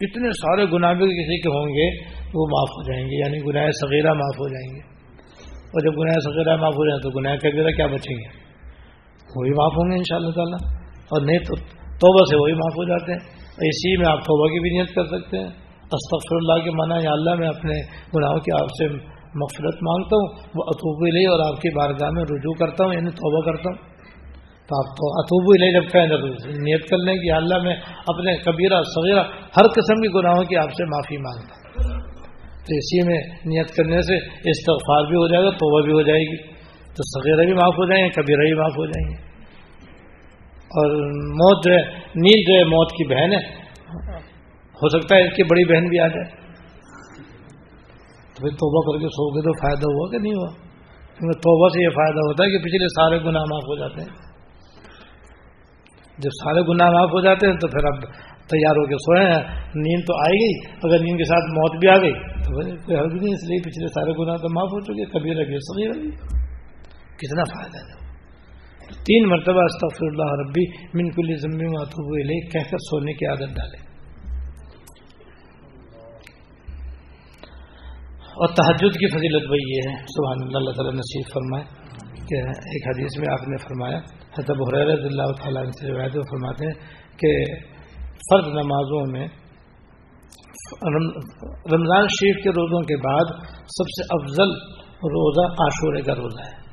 اتنے سارے گناہ بھی کسی کے ہوں گے، وہ معاف ہو جائیں گے یعنی گناہ صغیرہ معاف ہو جائیں گے۔ اور جب گناہ صغیرہ معاف ہو جائیں تو گناہ کبیرہ کیا بچیں گے؟ وہی معاف ہوں گے ان شاء اللہ تعالیٰ۔ اور نہیں تو توبہ سے وہی معاف ہو جاتے ہیں۔ اسی میں آپ توبہ کی بھی نیت کر سکتے ہیں۔ استغفر اللہ کے معنی یا اللہ میں اپنے گناہوں کی آپ سے مغفرت مانگتا ہوں، وہ اطوبی لے اور آپ کی بارگاہ میں رجوع کرتا ہوں یعنی توبہ کرتا ہوں۔ تو آپ تو اطوبی لے جب کہیں تو نیت کر لیں کہ اللہ میں اپنے کبیرہ، صغیرہ، ہر قسم کی گناہوں کی آپ سے معافی مانگتا ہوں۔ تو اسی میں نیت کرنے سے استغفار بھی ہو جائے گا، توبہ بھی ہو جائے گی۔ تو صغیرہ بھی معاف ہو جائیں گے، کبیرہ بھی معاف ہو جائیں گے۔ اور موت جو ہے نیند جو ہے، موت کی بہن ہے۔ ہو سکتا ہے اس کی بڑی بہن بھی آ جائے۔ تو پھر توبہ کر کے سو گئے تو فائدہ ہوا کہ نہیں ہوا؟ کیونکہ توبہ سے یہ فائدہ ہوتا ہے کہ پچھلے سارے گناہ معاف ہو جاتے ہیں۔ جب سارے گناہ معاف ہو جاتے ہیں تو پھر اب تیار ہو کے سوئے ہیں۔ نیند تو آئی گئی، اگر نیند کے ساتھ موت بھی آ گئی تو کوئی حرض نہیں، اس لیے پچھلے سارے گناہ تو معاف ہو چکے کبھی لگے سمجھ لگی کتنا فائدہ ہے۔ تین مرتبہ استغفر اللہ ربی من کل ذمے ماتوب لے کہہ کر سونے کی عادت ڈالے اور تحجد کی فضیلت بھائی یہ ہے۔ سبحان اللہ اللہ تعالیٰ نصیب فرمائے کہ ایک حدیث میں آپ نے فرمایا، حضرت حریر اللہ تعالیٰ سے روایت فرماتے ہیں کہ فرد نمازوں میں رمضان شریف کے روزوں کے بعد سب سے افضل روزہ عاشورے کا روزہ ہے۔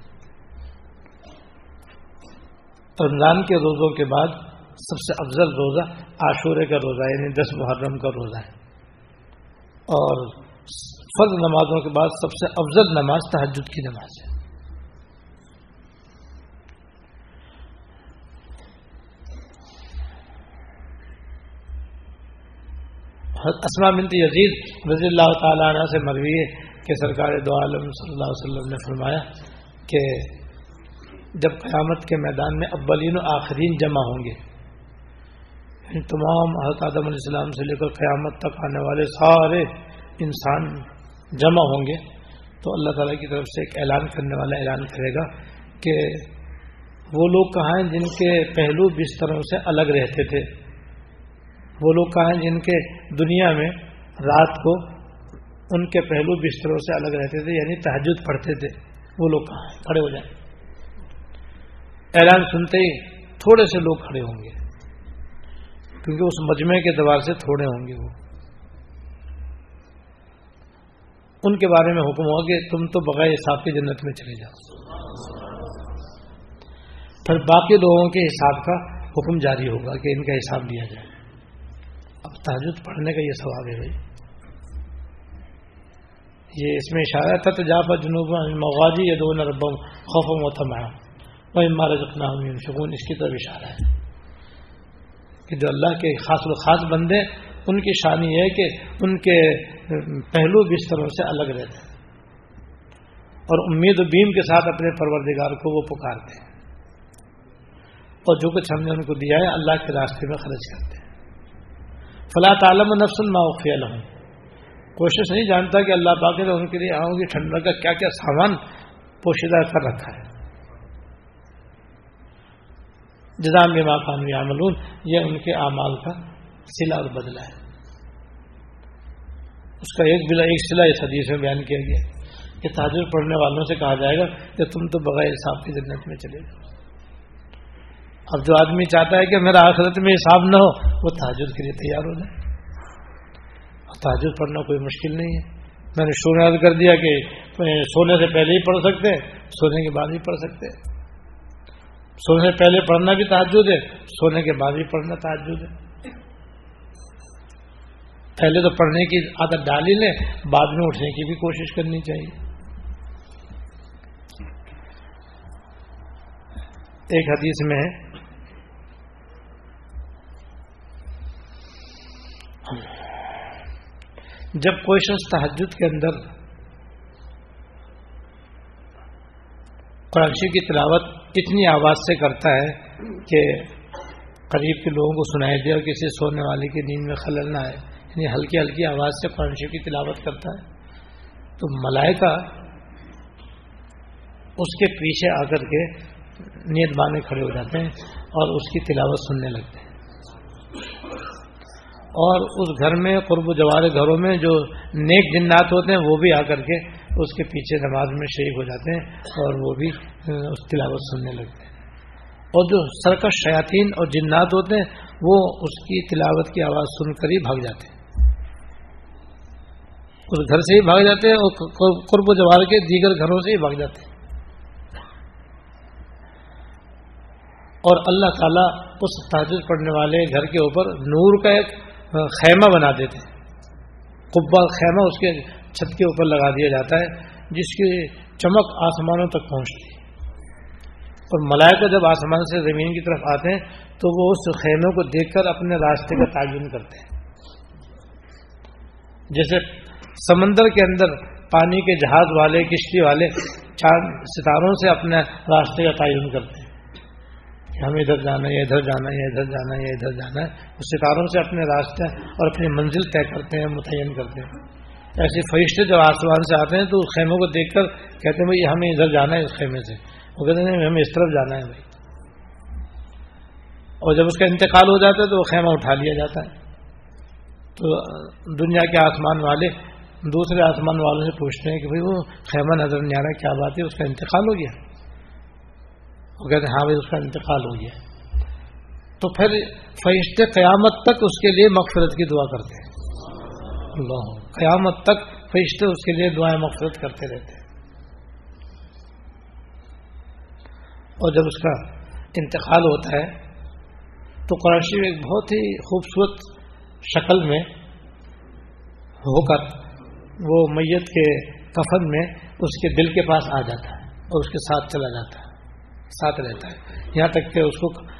رمضان کے روزوں کے بعد سب سے افضل روزہ عاشورے کا روزہ یعنی دس محرم کا روزہ ہے۔ اور فرض نمازوں کے بعد سب سے افضل نماز تحجد کی نماز ہے۔ اسما بنت یزید رضی اللہ تعالیٰ عنہ سے مروی ہے کہ سرکار دو عالم صلی اللہ علیہ وسلم نے فرمایا کہ جب قیامت کے میدان میں اولین و آخرین جمع ہوں گے یعنی تمام حضرت آدم علیہ السلام سے لے کر قیامت تک آنے والے سارے انسان جمع ہوں گے، تو اللہ تعالیٰ کی طرف سے ایک اعلان کرنے والا اعلان کرے گا کہ وہ لوگ کہاں ہیں جن کے پہلو بستروں سے الگ رہتے تھے۔ وہ لوگ کہاں ہیں جن کے دنیا میں رات کو ان کے پہلو بستروں سے الگ رہتے تھے یعنی تحجد پڑھتے تھے۔ وہ لوگ کہاں ہیں؟ کھڑے ہو جائیں۔ اعلان سنتے ہی تھوڑے سے لوگ کھڑے ہوں گے، کیونکہ اس مجمع کے دوار سے تھوڑے ہوں گے وہ۔ ان کے بارے میں حکم ہوا کہ تم تو بغیر حساب کی جنت میں چلے جاؤ۔ پھر باقی لوگوں کے حساب کا حکم جاری ہوگا کہ ان کا حساب لیا جائے۔ اب تحجد پڑھنے کا یہ سوال ہے بھائی۔ یہ اس میں اشارہ تھا تو جاپا جنوب مغازی یا دونوں ربم خوف و تمام وہ مارا جتنا اس کی طرف اشارہ ہے کہ جو اللہ کے خاص و خاص بندے ان کی شانی ہے کہ ان کے پہلو بستروں سے الگ رہتے ہیں۔ اور امید و بیم کے ساتھ اپنے پروردگار کو وہ پکارتے ہیں۔ اور جو کچھ ہم نے ان کو دیا ہے اللہ کے راستے میں خرچ کرتے ہیں۔ فلاں تعلم نفس الماخیل ہوں کوشش نہیں جانتا کہ اللہ پاک نے ان کے لیے آؤں گی ٹھنڈا کا کیا کیا سامان پوشیدہ کر رکھا ہے۔ جزام بما خان عملون یہ ان کے اعمال کا سلا اور بدلا ہے۔ اس کا ایک بلا ایک سلا، اس حدیث میں بیان کیا گیا کہ تاجر پڑھنے والوں سے کہا جائے گا کہ تم تو بغیر حساب کی جنت میں چلے جاؤ اب جو آدمی چاہتا ہے کہ میرا آخرت میں حساب نہ ہو، وہ تاجر کے لیے تیار ہو جائے۔ تاجر پڑھنا کوئی مشکل نہیں ہے۔ میں نے شور یاد کر دیا کہ سونے سے پہلے ہی پڑھ سکتے ہیں، سونے کے بعد ہی پڑھ سکتے سونے سے پہلے پڑھنا بھی تعجد ہے، سونے کے بعد ہی پڑھنا تعجد ہے۔ پہلے تو پڑھنے کی عادت ڈال ہی لیں بعد میں اٹھنے کی بھی کوشش کرنی چاہیے۔ ایک حدیث میں ہے۔ جب کوئی شخص تحجد کے اندر قرآن کی تلاوت اتنی آواز سے کرتا ہے کہ قریب کے لوگوں کو سنائی دے اور کسی سونے والے کی نیند میں خلل نہ آئے۔ یعنی ہلکی ہلکی آواز سے قرآن شریف کی تلاوت کرتا ہے، تو ملائکہ اس کے پیچھے آ کر کے نیت بانے کھڑے ہو جاتے ہیں اور اس کی تلاوت سننے لگتے ہیں۔ اور اس گھر میں، قرب و جوار گھروں میں جو نیک جنات ہوتے ہیں، وہ بھی آ کر کے اس کے پیچھے نماز میں شریک ہو جاتے ہیں اور وہ بھی اس تلاوت سننے لگتے ہیں۔ اور جو سرکش شیاطین اور جنات ہوتے ہیں، وہ اس کی تلاوت کی آواز سن کر ہی بھاگ جاتے ہیں۔ اس گھر سے ہی بھاگ جاتے ہیں اور قرب و جوار کے دیگر گھروں سے ہی بھاگ جاتے ہیں۔ اور اللہ تعالیٰ اس تاجر پڑھنے والے گھر کے اوپر نور کا ایک خیمہ بنا دیتے قبا خیمہ اس کے چھت کے اوپر لگا دیا جاتا ہے، جس کی چمک آسمانوں تک پہنچتی ہے۔ اور ملائکہ جب آسمان سے زمین کی طرف آتے ہیں، تو وہ اس خیمے کو دیکھ کر اپنے راستے کا تعین کرتے ہیں۔ جیسے سمندر کے اندر پانی کے جہاز والے، کشتی والے چاند ستاروں سے اپنے راستے کا تعین کرتے ہیں۔ ہمیں ادھر جانا ہے، ادھر جانا ہے، ادھر جانا ہے، ادھر جانا ہے۔ اس ستاروں سے اپنے راستے اور اپنی منزل طے کرتے ہیں، متعین کرتے ہیں۔ ایسے فرشتے جب آسمان سے آتے ہیں تو اس خیموں کو دیکھ کر کہتے ہیں، بھائی، ہمیں ادھر جانا ہے اس خیمے سے۔ وہ کہتے ہیں ہمیں اس طرف جانا ہے بھائی۔ اور جب اس کا انتقال ہو جاتا ہے تو وہ خیمہ اٹھا لیا جاتا ہے۔ تو دنیا کے آسمان والے دوسرے آسمان والوں سے پوچھتے ہیں کہ بھائی وہ خیمہ نظر نہیں آ رہا، کیا بات ہے؟ اس کا انتقال ہو گیا۔ وہ کہتے ہیں ہاں بھائی، اس کا انتقال ہو گیا۔ تو پھر فرشتے قیامت تک اس کے لیے مغفرت کی دعا کرتے ہیں۔ اللہ، قیامت تک فرشتے اس کے لیے دعائیں مغفرت کرتے رہتے ہیں۔ اور جب اس کا انتقال ہوتا ہے، تو قرآشی ایک بہت ہی خوبصورت شکل میں ہو کر وہ میت کے کفن میں اس کے دل کے پاس آ جاتا ہے اور اس کے ساتھ چلا جاتا ہے، ساتھ رہتا ہے۔ یہاں تک کہ اس کو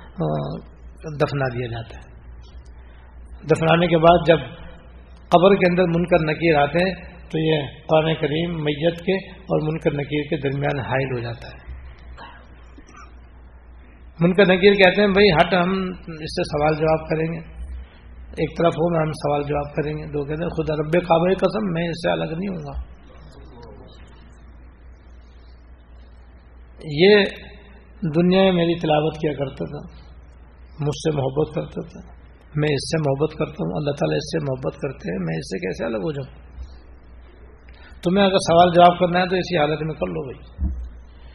دفنا دیا جاتا ہے۔ دفنانے کے بعد جب قبر کے اندر منکر نکیر آتے ہیں، تو یہ قرآن کریم میت کے اور منکر نکیر کے درمیان حائل ہو جاتا ہے۔ منکر نکیر کہتے ہیں، بھائی، ہٹ، ہم اس سے سوال جواب کریں گے۔ ایک طرف ہو میں ہم سوال جواب کریں گے۔ دو کہتے ہیں، خدا رب کعبہ قسم، میں اس سے الگ نہیں ہوں گا۔ یہ دنیا میں میری تلاوت کیا کرتا تھا؟ مجھ سے محبت کرتا تھا۔ میں اس سے محبت کرتا ہوں، اللہ تعالیٰ اس سے محبت کرتے ہیں، میں اس سے کیسے الگ ہو جاؤں؟ تمہیں اگر سوال جواب کرنا ہے تو اسی حالت میں کر لو بھائی۔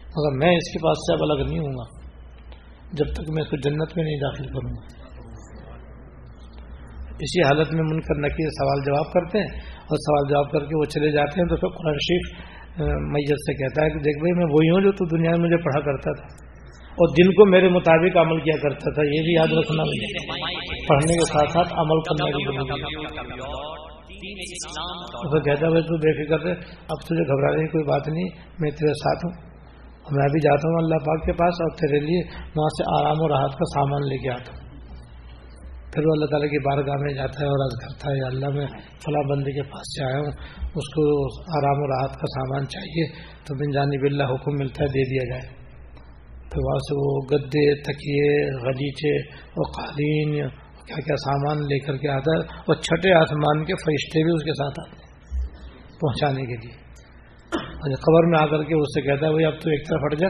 مگر میں اس کے پاس سے اب الگ نہیں ہوں گا۔ جب تک میں اس کو جنت میں نہیں داخل کروں گا۔ اسی حالت میں من کر سوال جواب کرتے ہیں اور سوال جواب کر کے وہ چلے جاتے ہیں تو پھر قرآن شریف میت سے کہتا ہے کہ دیکھ بھائی میں وہی ہوں جو تو دنیا میں مجھے پڑھا کرتا تھا اور دل کو میرے مطابق عمل کیا کرتا تھا، یہ بھی یاد رکھنا پڑھنے کے ساتھ ساتھ عمل کرنا بھی کہتا بھائی تو بے فکر ہے اب تجھے گھبرانے کی کوئی بات نہیں، میں تیرے ساتھ ہوں۔ اور میں بھی جاتا ہوں اللہ پاک کے پاس اور تیرے لیے وہاں سے آرام و راحت کا سامان لے کے آتا ہوں۔ پھر وہ اللہ تعالیٰ کی بارگاہ میں جاتا ہے اور عرض کرتا ہے اللہ میں فلاں بندی کے پاس سے آیا ہوں، اس کو آرام و راحت کا سامان چاہیے، تو بن جانب اللہ حکم ملتا ہے، دے دیا جائے۔ تو وہاں سے وہ گدے، تکیے، غلیچے اور قالین کیا کیا سامان لے کر کے آتا ہے اور چھٹے آسمان کے فرشتے بھی اس کے ساتھ آتے ہیں پہنچانے کے لیے۔ قبر میں آ کر کے اس سے کہتا ہے، بھائی، اب تو ایک طرف ہٹ جا،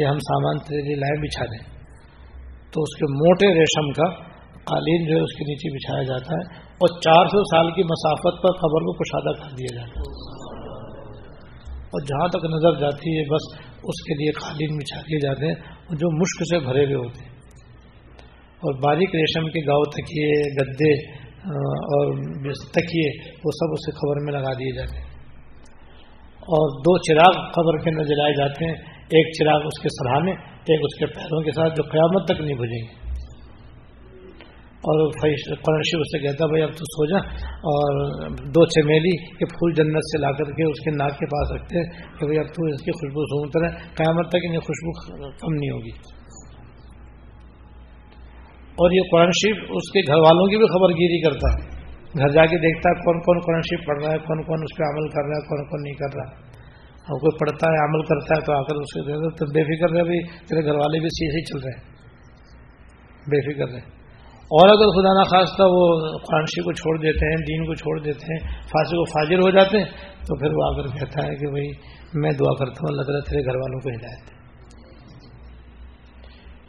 یہ ہم سامان تیرے لیے لائے بچھا دیں۔ تو اس کے موٹے ریشم کا قالین جو ہے اس کے نیچے بچھایا جاتا ہے اور چار سو سال کی مسافت پر قبر کو کشادہ کر دیا جاتا ہے۔ اور جہاں تک نظر جاتی ہے، بس اس کے لیے قالین بچھا دیے جاتے ہیں جو مشک سے بھرے ہوئے ہوتے ہیں۔ اور باریک ریشم کے گاؤں تکیے گدے اور تکیے وہ سب اسے خبر میں لگا دیے جاتے ہیں۔ اور دو چراغ قبر کے اندر جلائے جاتے ہیں۔ ایک چراغ اس کے سرحانے ایک اس کے پیروں کے ساتھ جو قیامت تک نہیں بجیں گے۔ اور قرآن شریف سے کہتا بھائی اب تو سو جا اور دو چمیلی کے پھول جنت سے لا کر کے اس کے ناک کے پاس رکھتے ہیں کہ بھائی اب تو اس کی خوشبو سونگتا رہے قیامت تک انہیں خوشبو کم نہیں ہوگی۔ اور یہ قرآن شریف اس کے گھر والوں کی بھی خبر گیری کرتا ہے۔ گھر جا کے دیکھتا ہے کون کون قرآن شریف پڑھ رہا ہے، کون کون اس پہ عمل کر رہا ہے، کون کون نہیں کر رہا۔ اور کوئی پڑھتا ہے، عمل کرتا ہے تو آ کر اس کے تو بے فکر رہے بھائی تیرے گھر والے بھی صحیح چل رہے ہیں۔ بے فکر رہے۔ اور اگر خدا نخواستہ وہ قرآن کو چھوڑ دیتے ہیں، دین کو چھوڑ دیتے ہیں فاصل و فاجر ہو جاتے ہیں، تو پھر وہ آ کر کہتا ہے کہ بھائی میں دعا کرتا ہوں، اللہ تعالیٰ تیرے گھر والوں کو ہدایت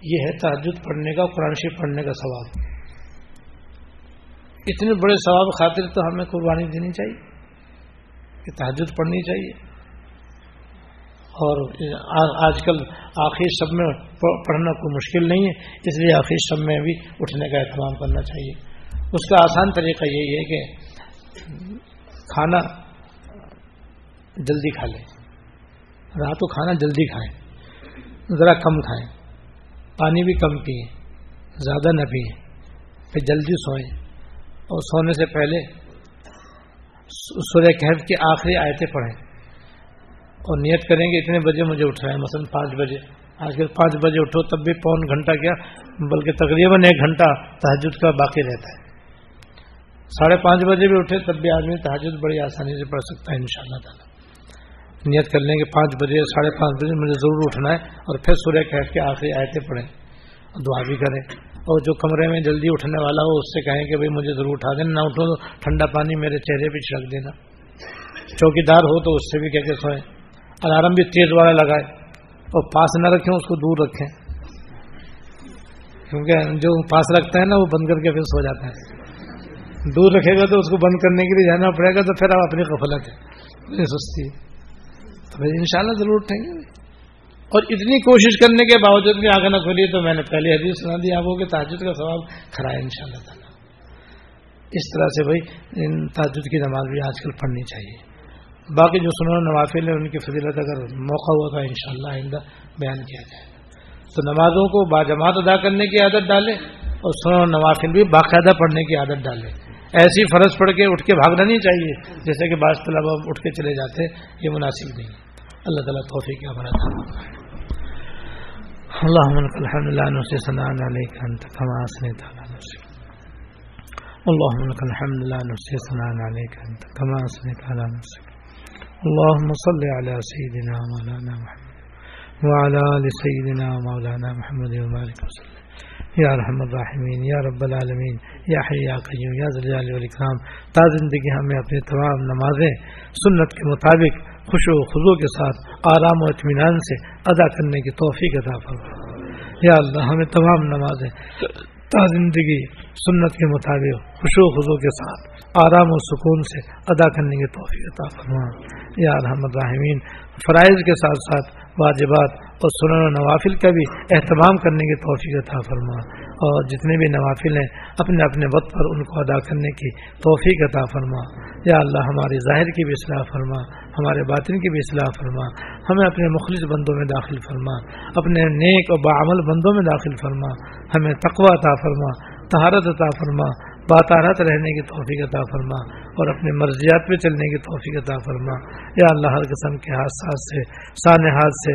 یہ ہے تحجد پڑھنے کا، قرآن شریف پڑھنے کا ثواب۔ اتنے بڑے ثواب خاطر تو ہمیں قربانی دینی چاہیے، کہ تحجد پڑھنی چاہیے۔ اور آج کل آخری سب میں پڑھنا کوئی مشکل نہیں ہے، اس لیے آخری سب میں بھی اٹھنے کا اہتمام کرنا چاہیے۔ اس کا آسان طریقہ یہی ہے کہ کھانا جلدی کھا لیں۔ رات کو کھانا جلدی کھائیں۔ ذرا کم کھائیں۔ پانی بھی کم پئیں۔ زیادہ نہ پئیں۔ پھر جلدی سوئیں۔ اور سونے سے پہلے سورہ کہف کی آخری آیتیں پڑھیں۔ اور نیت کریں گے اتنے بجے مجھے اٹھ رہا ہے، مثلاً پانچ بجے۔ آج کل پانچ بجے اٹھو، تب بھی پون گھنٹہ کیا، بلکہ تقریباً ایک گھنٹہ تحجد کا باقی رہتا ہے۔ ساڑھے پانچ بجے بھی اٹھے، تب بھی آدمی تحجد بڑی آسانی سے پڑھ سکتا ہے ان شاء اللہ تعالیٰ۔ نیت کر لیں کہ پانچ بجے، ساڑھے پانچ بجے مجھے ضرور اٹھنا ہے اور پھر سورہ کہہ کے آخری آیتیں پڑھیں اور دعا بھی کریں۔ اور جو کمرے میں جلدی اٹھنے والا ہو، اس سے کہیں کہ بھائی مجھے ضرور اٹھا دینا نہ اٹھو تو ٹھنڈا پانی میرے چہرے پہ چھڑک دینا۔ چوکی دار ہو تو اس سے بھی کہہ کے سوئیں۔ الارم بھی تیز والا لگائے اور پاس نہ رکھیں، اس کو دور رکھیں۔ کیونکہ جو پاس رکھتا ہے نا، وہ بند کر کے پھر سو جاتا ہے۔ دور رکھے گا تو اس کو بند کرنے کے لیے جانا پڑے گا، تو پھر آپ اپنی قفلت ہے۔ سستی تو پھر ان شاء اللہ ضرور اٹھیں گے۔ اور اتنی کوشش کرنے کے باوجود بھی آگے نہ کھولی تو میں نے پہلے حدیث سنا دی۔ آپ کو کہ تاجد کا سواب کھڑا ہے ان شاء اللہ تعالیٰ۔ اس طرح سے بھائی، ان تاجد کی نماز بھی آج کل پڑھنی چاہیے۔ باقی جو سنو نوافل ہے ان کی فضیلت اگر موقع ہوا تو ان شاء اللہ آئندہ بیان کیا جائے تو نمازوں کو باجماعت ادا کرنے کی عادت ڈالے اور سنو نوافل بھی باقاعدہ پڑھنے کی عادت ڈالے ایسی فرض پڑھ کے اٹھ کے بھاگنا نہیں چاہیے، جیسے کہ بعض طلبا اٹھ کے چلے جاتے، یہ مناسب نہیں۔ اللہ تعالیٰ توفیق کیا بنا تھا اللہ الحمد لله ثناء عليك انت كما اثنيت على نفسك اللهم لك الحمد لا نحصي ثناء عليك انت كما اثنيت على نفسك اللهم صل على سيدنا مولانا محمد وعلى آل سيدنا مولانا محمد وبارك وسلم. یا رحم الرحمین یا رب العالمین یا حی یا قیوم یا ذلال والاکرام تا زندگی ہمیں اپنے تمام نمازیں سنت کے مطابق خوش و خضو کے ساتھ آرام و اطمینان سے ادا کرنے کی توفیق ادا فرما یا اللہ، ہمیں تمام نمازیں تا زندگی سنت کے مطابق خوش و کے ساتھ آرام و سکون سے ادا کرنے کی توفیق عطا فرما یا الحمد الرحمین فرائض کے ساتھ ساتھ واجبات اور سنن و نوافل کا بھی اہتمام کرنے کی توفیق عطا فرما اور جتنے بھی نوافل ہیں، اپنے اپنے وقت پر ان کو ادا کرنے کی توفیق عطا فرما یا اللہ، ہماری ظاہر کی بھی اصلاح فرما ہمارے باطن کی بھی اصلاح فرما ہمیں اپنے مخلص بندوں میں داخل فرما اپنے نیک اور باعمل بندوں میں داخل فرما ہمیں تقوی عطا فرما طہارت عطا فرما، باتارت رہنے کی توفیق عطا فرما اور اپنے مرضیات پہ چلنے کی توفیق عطا فرما۔ یا اللہ، ہر قسم کے حادثات سے سانحات سے،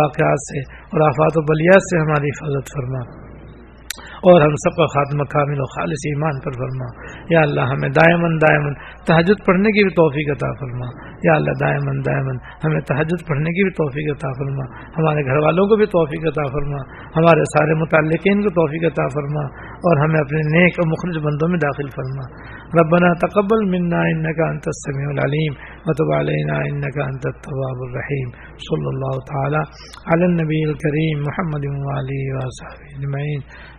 واقعات سے اور آفات و بلیات سے ہماری حفاظت فرما۔ اور ہم سب کا خاتمہ کامل و خالص ایمان پر فرما۔ یا اللہ ہمیں دائمن دائمن تحجد پڑھنے کی بھی توفیق عطا فرما۔ یا اللہ دائمن دائمن ہمیں تحجد پڑھنے کی بھی توفیق عطا فرما۔ ہمارے گھر والوں کو بھی توفیق عطا فرما۔ ہمارے سارے متعلقین کو توفیق عطا فرما۔ اور ہمیں اپنے نیک اور مخرج بندوں میں داخل فرما۔ ربنا تقبل منا انك انت السميع العليم وتب علينا انك انت التواب الرحيم صلى الله تعالى على النبي الكريم محمد وعلى وصحبه اجمعين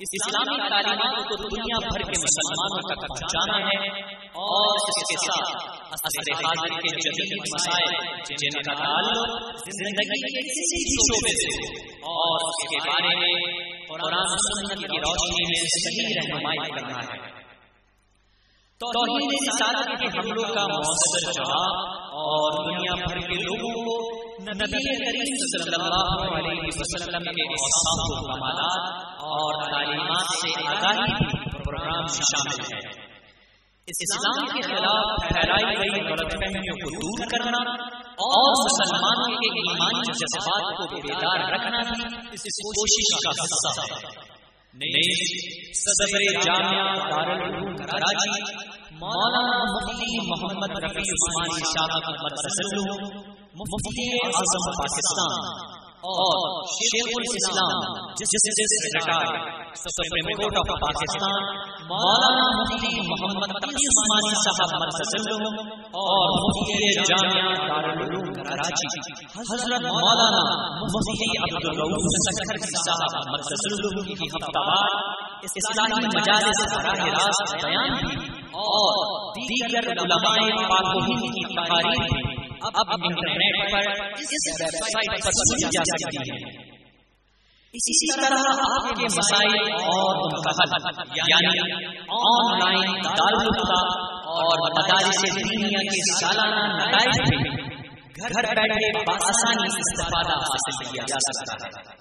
اسلامی تعلیمات کو دنیا بھر کے مسلمانوں تک پہنچانا ہے اور اس کے ساتھ اثر حاضر کے جدید مسائل جن کا تعلق زندگی کے کسی بھی شعبے سے اور اس کے بارے میں قرآن سنت کی روشنی میں صحیح رہنمائی کرنا ہے۔ توحید رسالت کے حملوں کا مؤثر جواب اور دنیا بھر کے لوگوں کو نبی کریم صلی اللہ علیہ وسلم کے اوصاف و کمالات اور تعلیمات سے آگاہی پروگرام میں شامل ہے اسلام کے خلاف پھیلائی گئی غلط فہمیوں کو دور کرنا اور مسلمانوں کے ایمانی جذبات کو بیدار رکھنا بھی اس کوشش کا حصہ ہے صدر جامعہ دارالعلوم کراچی مولانا مفتی محمد رفیع عثمانی شاہ احمد مفتی اعظم پاکستان اور شیخ الاسلام justice retire supreme court of Pakistan, مولانا مفتی محمد تقی عثمانی صاحب مرکز اور مفتی جامعہ دارالعلوم کراچی، حضرت مولانا مفتی عبدالرؤوف سکھر صاحب مرکز کی ہفتہ وار اسلامی مجالس براہ راست بیان بھی اور دیگر علماء پاک و ہند کی تقاریر بھی۔ اب انٹرنیٹ پر اس ویب سائٹ پر سنی جا سکتی ہے۔ اسی طرح آپ کے مسائل اور ان کا حل یعنی آن لائن تعلق اور مدارس دینیا کے سالانہ نتائج بھی گھر بیٹھے بآسانی استفادہ حاصل کیا جا سکتا ہے۔